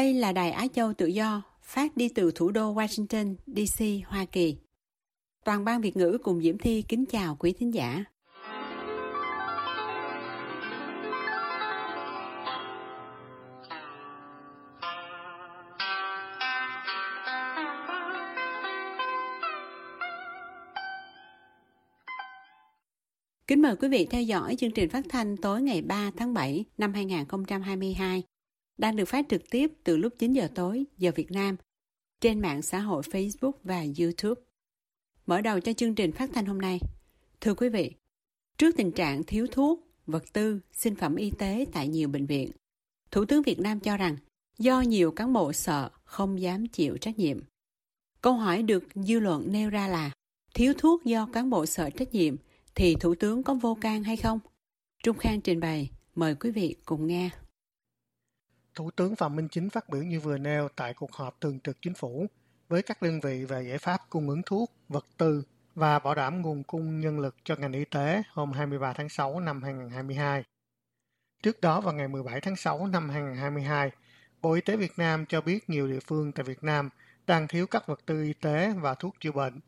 Đây là Đài Á Châu Tự Do, phát đi từ thủ đô Washington, D.C., Hoa Kỳ. Toàn ban Việt ngữ cùng Diễm Thi kính chào quý thính giả. Kính mời quý vị theo dõi chương trình phát thanh tối ngày 3 tháng 7 năm 2022 đang được phát trực tiếp từ lúc 9 giờ tối giờ Việt Nam trên mạng xã hội Facebook và YouTube. Mở đầu cho chương trình phát thanh hôm nay. Thưa quý vị, trước tình trạng thiếu thuốc, vật tư, sinh phẩm y tế tại nhiều bệnh viện, Thủ tướng Việt Nam cho rằng do nhiều cán bộ sợ không dám chịu trách nhiệm. Câu hỏi được dư luận nêu ra là thiếu thuốc do cán bộ sợ trách nhiệm thì Thủ tướng có vô can hay không? Trung Khang trình bày, mời quý vị cùng nghe. Thủ tướng Phạm Minh Chính phát biểu như vừa nêu tại cuộc họp thường trực chính phủ với các đơn vị về giải pháp cung ứng thuốc, vật tư và bảo đảm nguồn cung nhân lực cho ngành y tế hôm 23 tháng 6 năm 2022. Trước đó vào ngày 17 tháng 6 năm 2022, Bộ Y tế Việt Nam cho biết nhiều địa phương tại Việt Nam đang thiếu các vật tư y tế và thuốc chữa bệnh,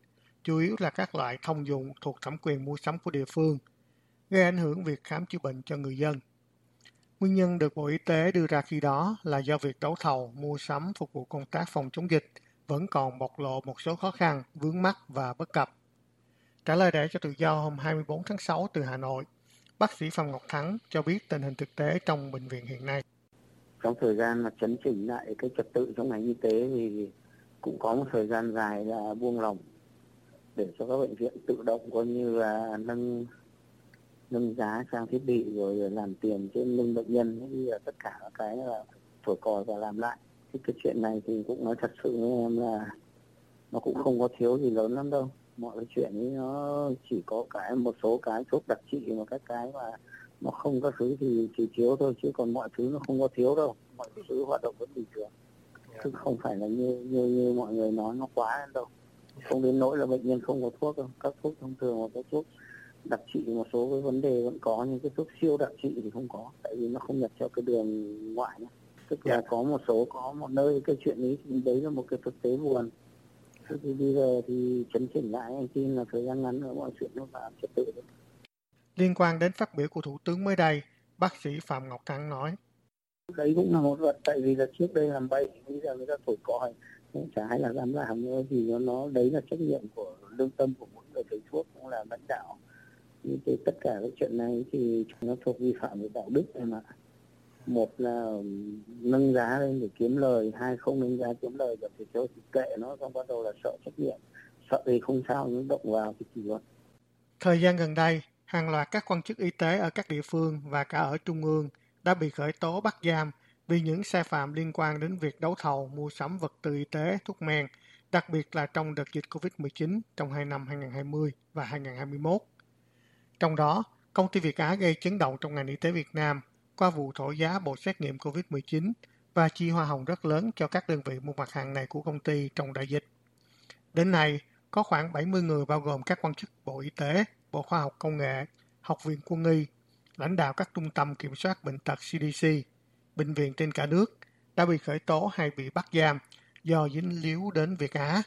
chủ yếu là các loại thông dụng thuộc thẩm quyền mua sắm của địa phương, gây ảnh hưởng việc khám chữa bệnh cho người dân. Nguyên nhân được Bộ Y tế đưa ra khi đó là do việc đấu thầu, mua sắm phục vụ công tác phòng chống dịch vẫn còn bộc lộ một số khó khăn, vướng mắc và bất cập. Trả lời để cho tự do hôm 24 tháng 6 từ Hà Nội, bác sĩ Phạm Ngọc Thắng cho biết tình hình thực tế trong bệnh viện hiện nay. Trong thời gian mà chấn chỉnh lại cái trật tự trong ngành y tế thì cũng có một thời gian dài là buông lỏng để cho các bệnh viện tự động coi như là nâng nâng giá trang thiết bị rồi làm tiền trên lưng bệnh nhân bây giờ tất cả các cái là thổi còi và làm lại. Thì cái chuyện này thì cũng nói thật sự với em là nó cũng không có thiếu gì lớn lắm đâu. Mọi cái chuyện ấy nó chỉ có cái một số cái thuốc đặc trị và các cái mà nó không có thứ thì chỉ thiếu thôi chứ còn mọi thứ nó không có thiếu đâu. Mọi thứ hoạt động vẫn bình thường. Chứ không phải là như như như mọi người nói nó quá đâu. Không đến nỗi là bệnh nhân không có thuốc đâu. Các thuốc thông thường hoặc các thuốc đặc trị một số cái vấn đề vẫn có nhưng cái thuốc siêu đặc trị thì không có tại vì nó không nhập theo cái đường ngoại nhé tức là có một số có một nơi cái chuyện ấy đấy là một cái thực tế buồn thế thì bây giờ thì chấn chỉnh lại anh tin là thời gian ngắn nữa mọi chuyện nó vào trật tự đấy. Liên quan đến phát biểu của Thủ tướng mới đây, bác sĩ Phạm Ngọc Thắng nói. Đấy cũng là một vật, tại vì là trước đây làm bậy, bây giờ người ta thổi còi, chả hay là dám làm nữa, thì nó, nó đấy là trách nhiệm của lương tâm của mỗi người thầy thuốc cũng là lãnh đạo thì, tất cả các chuyện này thì nó thuộc vi phạm về đạo đức em ạ. Một là nâng giá lên để kiếm lời hai không nâng giá kiếm lời được thì thôi thì kệ nó xong bắt đầu là sợ trách nhiệm. Sợ thì không sao nhưng động vào thì kỷ luật thời gian gần đây hàng loạt các quan chức y tế ở các địa phương và cả ở trung ương đã bị khởi tố bắt giam vì những sai phạm liên quan đến việc đấu thầu mua sắm vật tư y tế, thuốc men, đặc biệt là trong đợt dịch COVID-19 trong hai năm 2020 và 2021. Trong đó, công ty Việt Á gây chấn động trong ngành y tế Việt Nam qua vụ thổi giá bộ xét nghiệm COVID-19 và chi hoa hồng rất lớn cho các đơn vị mua mặt hàng này của công ty trong đại dịch. Đến nay, có khoảng 70 người bao gồm các quan chức Bộ Y tế, Bộ Khoa học Công nghệ, Học viện Quân y, lãnh đạo các trung tâm kiểm soát bệnh tật CDC, bệnh viện trên cả nước đã bị khởi tố hay bị bắt giam do dính líu đến Việt Á.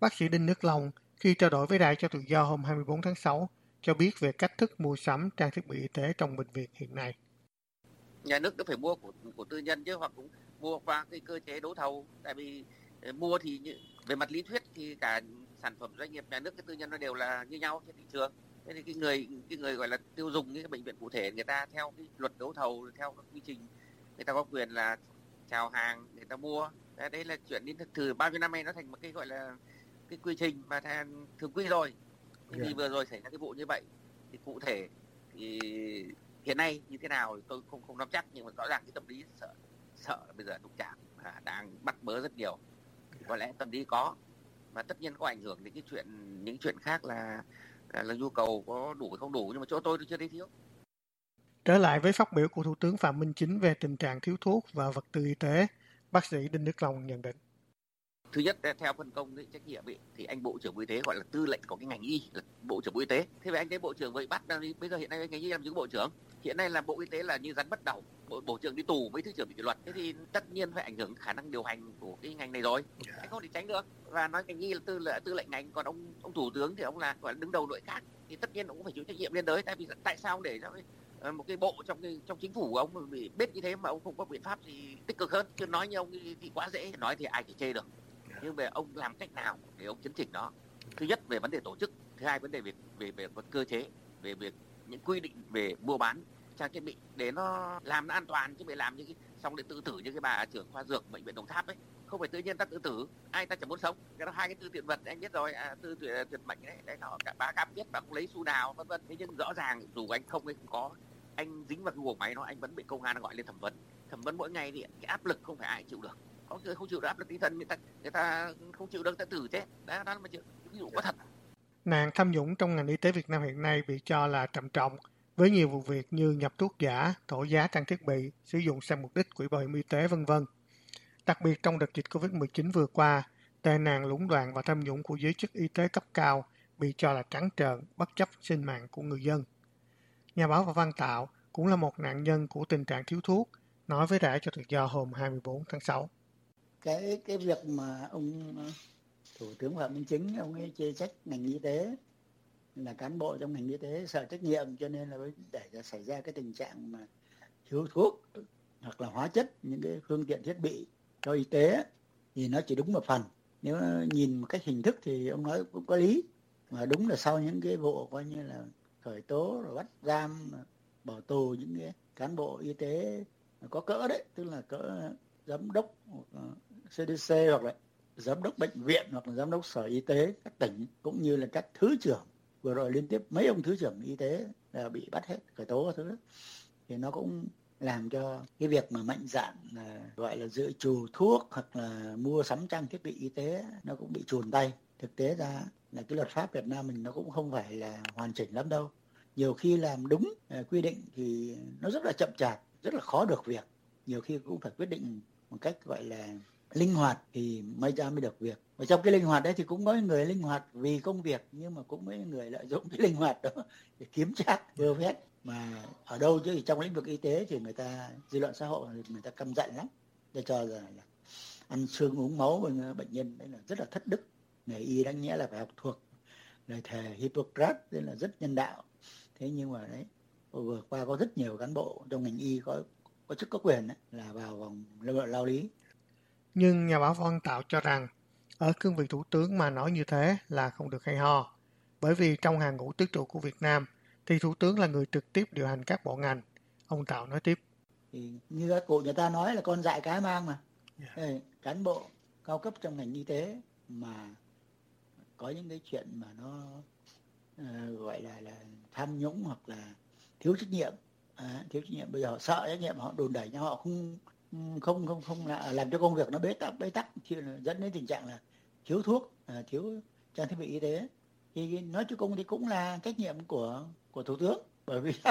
Bác sĩ Đinh Nước Long khi trao đổi với Đài cho tự do hôm 24 tháng 6 cho biết về cách thức mua sắm trang thiết bị y tế trong bệnh viện hiện nay. Nhà nước đã phải mua của của tư nhân chứ hoặc cũng mua qua cái cơ chế đấu thầu. Tại vì ờ, mua thì về mặt lý thuyết thì cả sản phẩm doanh nghiệp nhà nước cái tư nhân nó đều là như nhau trên thị trường. Thế thì cái người cái người gọi là tiêu dùng cái bệnh viện cụ thể người ta theo cái luật đấu thầu theo các quy trình người ta có quyền là chào hàng người ta mua. Đấy, đấy là chuyện đến thực từ bao nhiêu năm nay nó thành một cái gọi là cái quy trình mà thường quy rồi thì yeah. vừa rồi xảy ra cái vụ như vậy thì cụ thể thì hiện nay như thế nào tôi không không nắm chắc nhưng mà rõ ràng cái tâm lý sợ sợ bây giờ đụng chạm à, đang bắt bớ rất nhiều có lẽ tâm lý có và tất nhiên có ảnh hưởng đến cái chuyện những chuyện khác là là, là nhu cầu có đủ không đủ nhưng mà chỗ tôi tôi chưa thấy thiếu Trở lại với phát biểu của Thủ tướng Phạm Minh Chính về tình trạng thiếu thuốc và vật tư y tế, bác sĩ Đinh Đức Long nhận định. Thứ nhất theo phân công cái trách nhiệm ấy, thì anh Bộ trưởng Bộ Y tế gọi là tư lệnh của cái ngành y là Bộ trưởng Bộ Y tế. Thế vậy anh thấy Bộ trưởng vậy bắt bây giờ hiện nay ngành y làm những Bộ trưởng. Hiện nay là Bộ Y tế là như rắn bất đầu, Bộ, Bộ trưởng đi tù với Thứ trưởng bị kỷ luật. Thế thì tất nhiên phải ảnh hưởng khả năng điều hành của cái ngành này rồi. Yeah. Anh không thể tránh được. Và nói ngành y là tư là tư lệnh ngành, còn ông ông thủ tướng thì ông là gọi là đứng đầu nội các thì tất nhiên ông cũng phải chịu trách nhiệm liên đới. Tại vì tại sao để cho Ờ, một cái bộ trong cái, trong chính phủ của ông bị biết như thế mà ông không có biện pháp gì tích cực hơn chứ nói như ông thì quá dễ nói thì ai chỉ chê được nhưng về ông làm cách nào để ông chấn chỉnh nó thứ nhất về vấn đề tổ chức. Thứ hai vấn đề về về về, về cơ chế về việc những quy định về mua bán trang thiết bị để nó làm nó an toàn chứ phải làm như cái xong để tự tử như cái bà trưởng khoa dược bệnh viện đồng tháp ấy. Không phải tự nhiên ta tự tử ai ta chẳng muốn sống. Cái đó hai cái tư tiện vật anh biết rồi. À, tư tuyệt, à, tuyệt mệnh đấy đấy nó cả ba cam biết bà cũng lấy xu nào vân vân. Thế nhưng rõ ràng dù anh không ấy không có anh dính vào cái guồng máy nó anh vẫn bị công an gọi lên thẩm vấn. Thẩm vấn mỗi ngày thì cái áp lực không phải ai chịu được có người không chịu được áp lực tinh thần người ta người ta không chịu được người ta tử chết đó đó là một ví dụ có thật nạn tham nhũng trong ngành y tế Việt Nam hiện nay bị cho là trầm trọng với nhiều vụ việc như nhập thuốc giả, thổ giá trang thiết bị, sử dụng sai mục đích quỹ bảo hiểm y tế vân vân. Đặc biệt trong đợt dịch Covid-19 vừa qua, tệ nạn lũng đoạn và tham nhũng của giới chức y tế cấp cao bị cho là trắng trợn, bất chấp sinh mạng của người dân. Nhà báo và Văn Tạo cũng là một nạn nhân của tình trạng thiếu thuốc, nói với rẽ cho tự do hôm 24 tháng 6. Cái cái việc mà ông ờ, Thủ tướng Phạm Minh Chính, ông ấy chê trách ngành y tế, là cán bộ trong ngành y tế sợ trách nhiệm, cho nên là để xảy ra cái tình trạng mà thiếu thuốc hoặc là hóa chất, những cái phương tiện thiết bị cho y tế, thì nó chỉ đúng một phần. Nếu nhìn một cách hình thức thì ông nói cũng có lý, mà đúng là sau những cái vụ coi như là khởi tố rồi bắt giam, bỏ tù những cái cán bộ y tế có cỡ đấy, tức là cỡ giám đốc CDC hoặc là giám đốc bệnh viện hoặc là giám đốc sở y tế các tỉnh cũng như là các thứ trưởng. Vừa rồi liên tiếp mấy ông thứ trưởng y tế là bị bắt hết, khởi tố các thứ thì nó cũng làm cho cái việc mà mạnh dạn là gọi là dự trù thuốc hoặc là mua sắm trang thiết bị y tế nó cũng bị chùn tay. Thực tế ra là cái luật pháp Việt Nam mình nó cũng không phải là hoàn chỉnh lắm đâu. Nhiều khi làm đúng à, quy định thì nó rất là chậm chạp, rất là khó được việc. Nhiều khi cũng phải quyết định một cách gọi là linh hoạt thì may ra mới được việc. Và trong cái linh hoạt đấy thì cũng có người linh hoạt vì công việc nhưng mà cũng có người lợi dụng cái linh hoạt đó để kiếm trác vừa phép mà ở đâu chứ trong lĩnh vực y tế thì người ta dư luận xã hội người ta căm giận lắm. Để cho rằng là ăn xương uống máu với bệnh nhân đấy là rất là thất đức. Nghề y đáng nhẽ là phải học thuộc. Lời thề Hippocrates đấy là rất nhân đạo. Thế nhưng mà đấy vừa qua có rất nhiều cán bộ trong ngành y có có chức có quyền ấy, là vào vòng lao lý nhưng nhà báo Văn Tạo cho rằng ở cương vị thủ tướng mà nói như thế là không được hay ho. Bởi vì trong hàng ngũ tứ trụ của Việt Nam thì thủ tướng là người trực tiếp điều hành các bộ ngành. Ông Tạo nói tiếp. Thì như các cụ người ta nói là con dại cái mang mà. Yeah. Đây, cán bộ cao cấp trong ngành y tế mà có những cái chuyện mà nó uh, gọi là là tham nhũng hoặc là thiếu trách nhiệm. À, thiếu trách nhiệm. Bây giờ họ sợ trách nhiệm họ đồn đẩy nhau họ không không không không là làm cho công việc nó bế tắc bế tắc. Thì dẫn đến tình trạng là thiếu thuốc à, thiếu trang thiết bị y tế. Thì nói cho cùng thì cũng là trách nhiệm của của thủ tướng. Bởi vì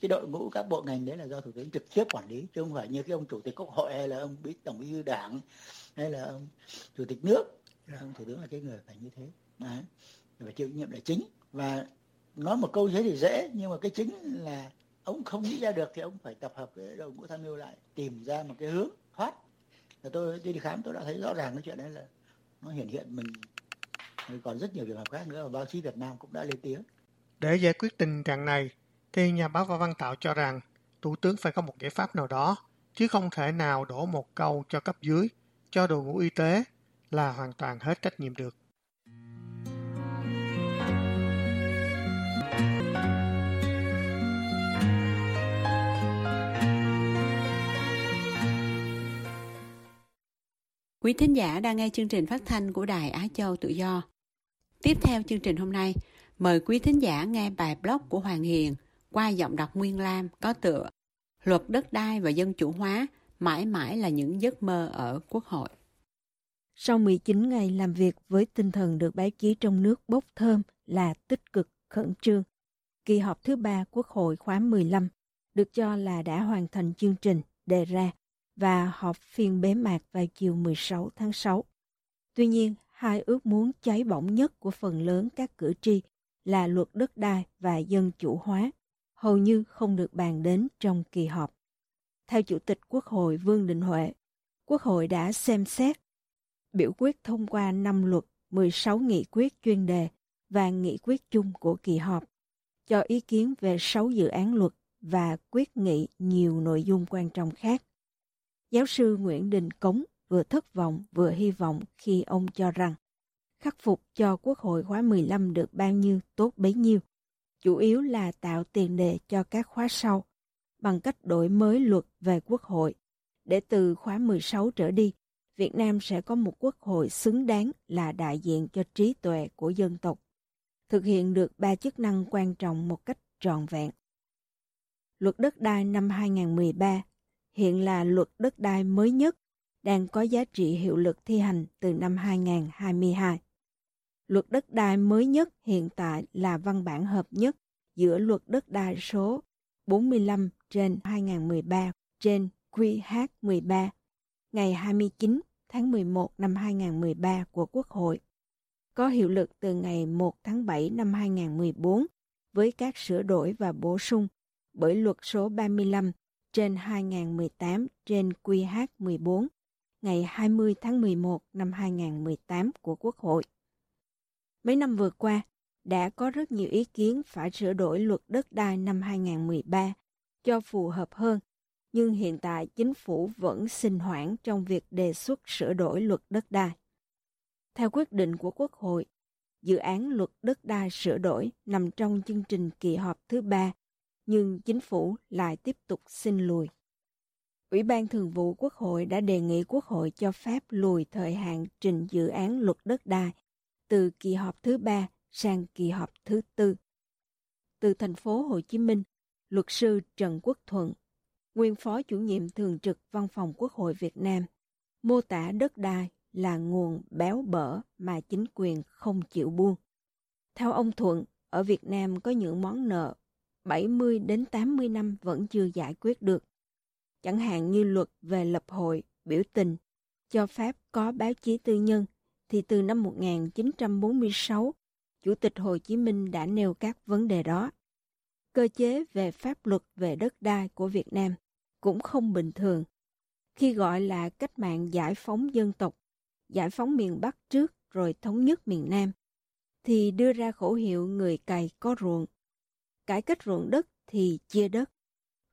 cái đội ngũ các bộ ngành đấy là do thủ tướng trực tiếp quản lý chứ không phải như cái ông chủ tịch quốc hội hay là ông bí tổng bí thư đảng hay là ông chủ tịch nước. Dạ. ông thủ tướng là cái người phải như thế. Đấy phải chịu trách nhiệm là chính. Và nói một câu thế thì dễ nhưng mà cái chính là ông không nghĩ ra được thì ông phải tập hợp với đội ngũ tham mưu lại tìm ra một cái hướng thoát. Và tôi đi, khám tôi đã thấy rõ ràng cái chuyện đấy là nó hiện hiện mình. Còn rất nhiều trường hợp khác nữa và báo chí Việt Nam cũng đã lên tiếng. Để giải quyết tình trạng này thì nhà báo Võ Văn Tạo cho rằng thủ tướng phải có một giải pháp nào đó chứ không thể nào đổ một câu cho cấp dưới cho đội ngũ y tế là hoàn toàn hết trách nhiệm được. Quý thính giả đang nghe chương trình phát thanh của Đài Á Châu Tự Do. Tiếp theo chương trình hôm nay, mời quý thính giả nghe bài blog của Hoàng Hiền qua giọng đọc Nguyên Lam có tựa Luật đất đai và dân chủ hóa mãi mãi là những giấc mơ ở Quốc hội. Sau 19 ngày làm việc với tinh thần được báo chí trong nước bốc thơm là tích cực, khẩn trương, kỳ họp thứ ba Quốc hội khóa 15 được cho là đã hoàn thành chương trình đề ra và họp phiên bế mạc vào chiều 16 tháng 6. Tuy nhiên, hai ước muốn cháy bỏng nhất của phần lớn các cử tri là luật đất đai và dân chủ hóa, hầu như không được bàn đến trong kỳ họp. Theo Chủ tịch Quốc hội Vương Đình Huệ, Quốc hội đã xem xét, biểu quyết thông qua 5 luật, 16 nghị quyết chuyên đề và nghị quyết chung của kỳ họp, cho ý kiến về 6 dự án luật và quyết nghị nhiều nội dung quan trọng khác. Giáo sư Nguyễn Đình Cống vừa thất vọng vừa hy vọng khi ông cho rằng khắc phục cho Quốc hội khóa 15 được bao nhiêu tốt bấy nhiêu, chủ yếu là tạo tiền đề cho các khóa sau bằng cách đổi mới luật về Quốc hội, để từ khóa 16 trở đi, Việt Nam sẽ có một quốc hội xứng đáng là đại diện cho trí tuệ của dân tộc, thực hiện được ba chức năng quan trọng một cách trọn vẹn. Luật đất đai năm 2013 hiện là luật đất đai mới nhất, đang có giá trị hiệu lực thi hành từ năm 2022. Luật đất đai mới nhất hiện tại là văn bản hợp nhất giữa luật đất đai số 45 trên 2013 trên QH13 ngày 29 tháng 11 năm 2013 của Quốc hội, có hiệu lực từ ngày 1 tháng 7 năm 2014 với các sửa đổi và bổ sung bởi luật số 35 trên 2018 trên QH14 ngày 20 tháng 11 năm 2018 của Quốc hội. Mấy năm vừa qua, đã có rất nhiều ý kiến phải sửa đổi luật đất đai năm 2013 cho phù hợp hơn, nhưng hiện tại chính phủ vẫn xin hoãn trong việc đề xuất sửa đổi luật đất đai. Theo quyết định của Quốc hội, dự án luật đất đai sửa đổi nằm trong chương trình kỳ họp thứ ba, nhưng chính phủ lại tiếp tục xin lùi. Ủy ban Thường vụ Quốc hội đã đề nghị Quốc hội cho phép lùi thời hạn trình dự án luật đất đai từ kỳ họp thứ ba sang kỳ họp thứ tư. Từ thành phố Hồ Chí Minh, luật sư Trần Quốc Thuận, nguyên phó chủ nhiệm thường trực Văn phòng Quốc hội Việt Nam, mô tả đất đai là nguồn béo bở mà chính quyền không chịu buông. Theo ông Thuận, ở Việt Nam có những món nợ 70 đến 80 năm vẫn chưa giải quyết được. Chẳng hạn như luật về lập hội, biểu tình, cho phép có báo chí tư nhân, thì từ năm 1946, Chủ tịch Hồ Chí Minh đã nêu các vấn đề đó. Cơ chế về pháp luật về đất đai của Việt Nam cũng không bình thường. Khi gọi là cách mạng giải phóng dân tộc, giải phóng miền Bắc trước rồi thống nhất miền Nam, thì đưa ra khẩu hiệu người cày có ruộng. Cải cách ruộng đất thì chia đất.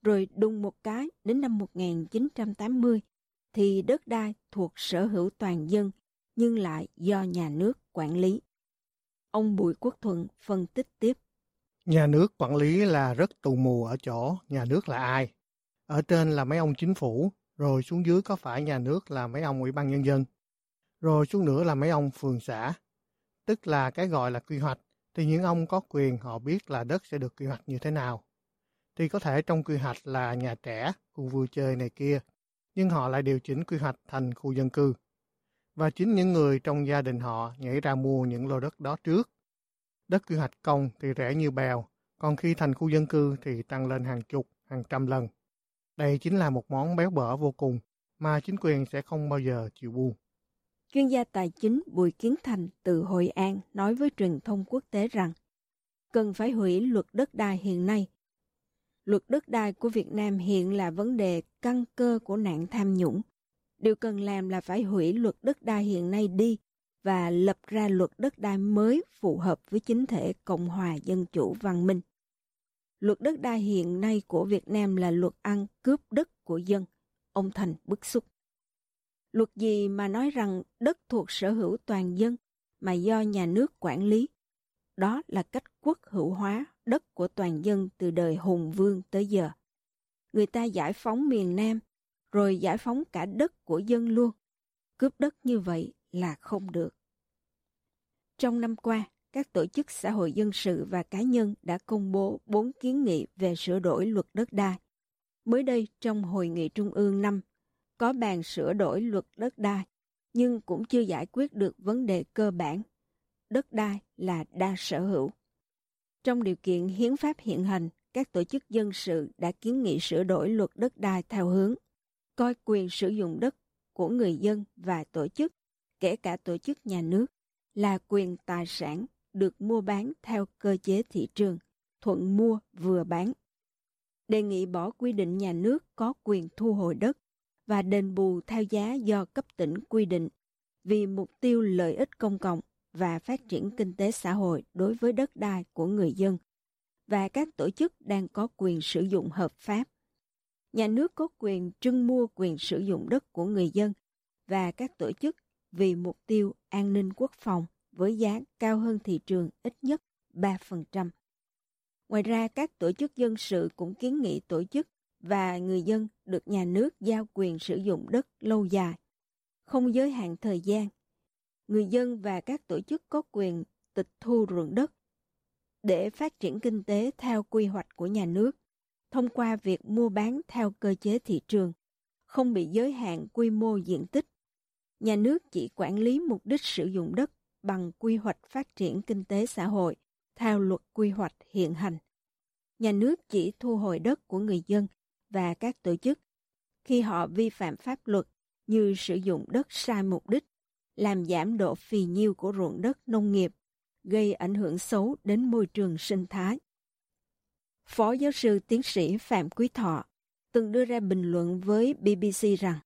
Rồi đùng một cái đến năm 1980 thì đất đai thuộc sở hữu toàn dân nhưng lại do nhà nước quản lý. Ông Bùi Quốc Thuận phân tích tiếp. Nhà nước quản lý là rất tù mù ở chỗ nhà nước là ai. Ở trên là mấy ông chính phủ, rồi xuống dưới có phải nhà nước là mấy ông ủy ban nhân dân, rồi xuống nữa là mấy ông phường xã. Tức là cái gọi là quy hoạch, thì những ông có quyền họ biết là đất sẽ được quy hoạch như thế nào. Thì có thể trong quy hoạch là nhà trẻ, khu vui chơi này kia, nhưng họ lại điều chỉnh quy hoạch thành khu dân cư và chính những người trong gia đình họ nhảy ra mua những lô đất đó trước. Đất quy hoạch công thì rẻ như bèo, còn khi thành khu dân cư thì tăng lên hàng chục, hàng trăm lần. Đây chính là một món béo bở vô cùng mà chính quyền sẽ không bao giờ chịu buông. Chuyên gia tài chính Bùi Kiến Thành từ Hội An nói với truyền thông quốc tế rằng cần phải hủy luật đất đai hiện nay. Luật đất đai của Việt Nam hiện là vấn đề căn cơ của nạn tham nhũng Điều cần làm là phải hủy luật đất đai hiện nay đi và lập ra luật đất đai mới phù hợp với chính thể Cộng hòa Dân chủ văn minh. Luật đất đai hiện nay của Việt Nam là luật ăn cướp đất của dân. Ông Thành bức xúc. Luật gì mà nói rằng đất thuộc sở hữu toàn dân mà do nhà nước quản lý? Đó là cách quốc hữu hóa đất của toàn dân từ đời Hùng Vương tới giờ. Người ta giải phóng miền Nam rồi giải phóng cả đất của dân luôn. Cướp đất như vậy là không được. Trong năm qua, các tổ chức xã hội dân sự và cá nhân đã công bố bốn kiến nghị về sửa đổi luật đất đai. Mới đây, trong Hội nghị Trung ương năm, có bàn sửa đổi luật đất đai, nhưng cũng chưa giải quyết được vấn đề cơ bản. Đất đai là đa sở hữu. Trong điều kiện hiến pháp hiện hành, các tổ chức dân sự đã kiến nghị sửa đổi luật đất đai theo hướng coi quyền sử dụng đất của người dân và tổ chức, kể cả tổ chức nhà nước, là quyền tài sản được mua bán theo cơ chế thị trường, thuận mua vừa bán. Đề nghị bỏ quy định nhà nước có quyền thu hồi đất và đền bù theo giá do cấp tỉnh quy định vì mục tiêu lợi ích công cộng và phát triển kinh tế xã hội đối với đất đai của người dân và các tổ chức đang có quyền sử dụng hợp pháp. Nhà nước có quyền trưng mua quyền sử dụng đất của người dân và các tổ chức vì mục tiêu an ninh quốc phòng với giá cao hơn thị trường ít nhất 3%. Ngoài ra, các tổ chức dân sự cũng kiến nghị tổ chức và người dân được nhà nước giao quyền sử dụng đất lâu dài, không giới hạn thời gian. Người dân và các tổ chức có quyền tịch thu ruộng đất để phát triển kinh tế theo quy hoạch của nhà nước, thông qua việc mua bán theo cơ chế thị trường, không bị giới hạn quy mô diện tích. Nhà nước chỉ quản lý mục đích sử dụng đất bằng quy hoạch phát triển kinh tế xã hội theo luật quy hoạch hiện hành. Nhà nước chỉ thu hồi đất của người dân và các tổ chức khi họ vi phạm pháp luật như sử dụng đất sai mục đích, làm giảm độ phì nhiêu của ruộng đất nông nghiệp, gây ảnh hưởng xấu đến môi trường sinh thái. Phó giáo sư tiến sĩ Phạm Quý Thọ từng đưa ra bình luận với BBC rằng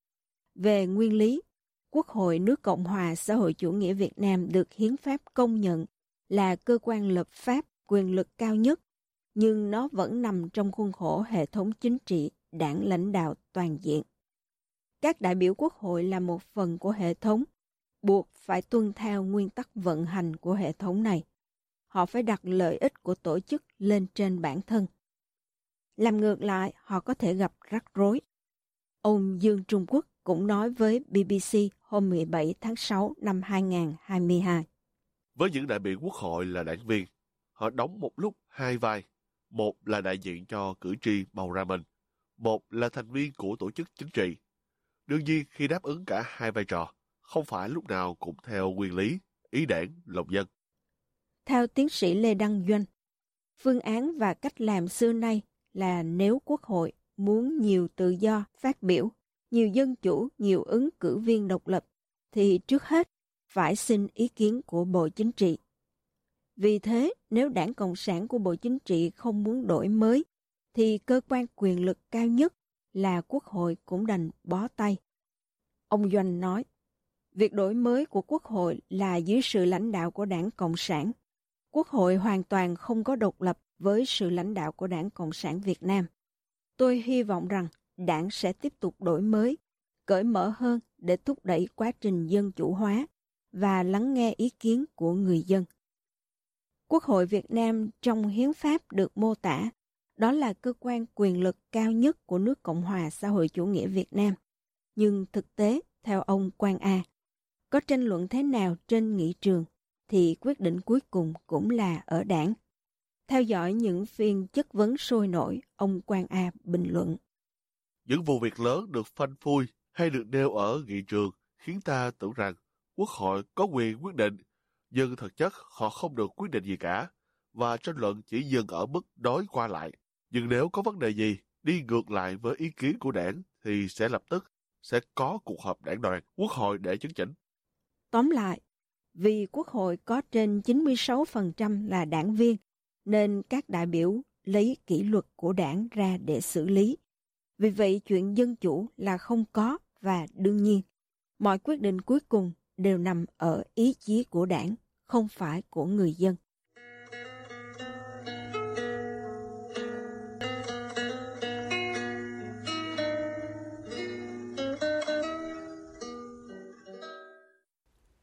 về nguyên lý Quốc hội nước Cộng hòa xã hội chủ nghĩa Việt Nam được hiến pháp công nhận là cơ quan lập pháp quyền lực cao nhất, nhưng nó vẫn nằm trong khuôn khổ hệ thống chính trị, đảng lãnh đạo toàn diện. Các đại biểu quốc hội là một phần của hệ thống, buộc phải tuân theo nguyên tắc vận hành của hệ thống này. Họ phải đặt lợi ích của tổ chức lên trên bản thân. Làm ngược lại, họ có thể gặp rắc rối. Ông Dương Trung Quốc cũng nói với BBC hôm 17 tháng 6 năm 2022. Với những đại biểu quốc hội là đảng viên, họ đóng một lúc hai vai. Một là đại diện cho cử tri bầu ra mình, một là thành viên của tổ chức chính trị. Đương nhiên khi đáp ứng cả hai vai trò, không phải lúc nào cũng theo nguyên lý, ý đảng, lòng dân. Theo tiến sĩ Lê Đăng Doanh, phương án và cách làm xưa nay là nếu quốc hội muốn nhiều tự do phát biểu nhiều dân chủ, nhiều ứng cử viên độc lập, thì trước hết phải xin ý kiến của Bộ Chính trị. Vì thế, nếu đảng Cộng sản của Bộ Chính trị không muốn đổi mới, thì cơ quan quyền lực cao nhất là Quốc hội cũng đành bó tay. Ông Doanh nói, việc đổi mới của Quốc hội là dưới sự lãnh đạo của đảng Cộng sản. Quốc hội hoàn toàn không có độc lập với sự lãnh đạo của đảng Cộng sản Việt Nam. Tôi hy vọng rằng đảng sẽ tiếp tục đổi mới, cởi mở hơn để thúc đẩy quá trình dân chủ hóa và lắng nghe ý kiến của người dân. Quốc hội Việt Nam trong hiến pháp được mô tả đó là cơ quan quyền lực cao nhất của nước Cộng hòa xã hội chủ nghĩa Việt Nam. Nhưng thực tế, theo ông Quang A, có tranh luận thế nào trên nghị trường thì quyết định cuối cùng cũng là ở đảng. Theo dõi những phiên chất vấn sôi nổi, ông Quang A bình luận. Những vụ việc lớn được phanh phui hay được nêu ở nghị trường khiến ta tưởng rằng Quốc hội có quyền quyết định, nhưng thực chất họ không được quyết định gì cả, và tranh luận chỉ dừng ở mức đối qua lại. Nhưng nếu có vấn đề gì đi ngược lại với ý kiến của đảng thì sẽ lập tức sẽ có cuộc họp đảng đoàn Quốc hội để chứng chỉnh. Tóm lại, vì Quốc hội có trên 96% là đảng viên, nên các đại biểu lấy kỷ luật của đảng ra để xử lý. Vì vậy chuyện dân chủ là không có và đương nhiên. Mọi quyết định cuối cùng đều nằm ở ý chí của đảng, không phải của người dân.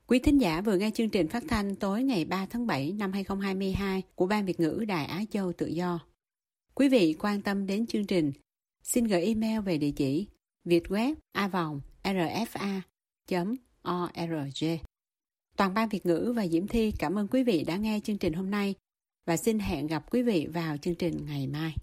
Quý thính giả vừa nghe chương trình phát thanh tối ngày 3 tháng 7 năm 2022 của Ban Việt ngữ Đài Á Châu Tự Do. Quý vị quan tâm đến chương trình, xin gửi email về địa chỉ vietweb a rfa org Toàn ban Việt ngữ và Diễm Thi cảm ơn quý vị đã nghe chương trình hôm nay và xin hẹn gặp quý vị vào chương trình ngày mai.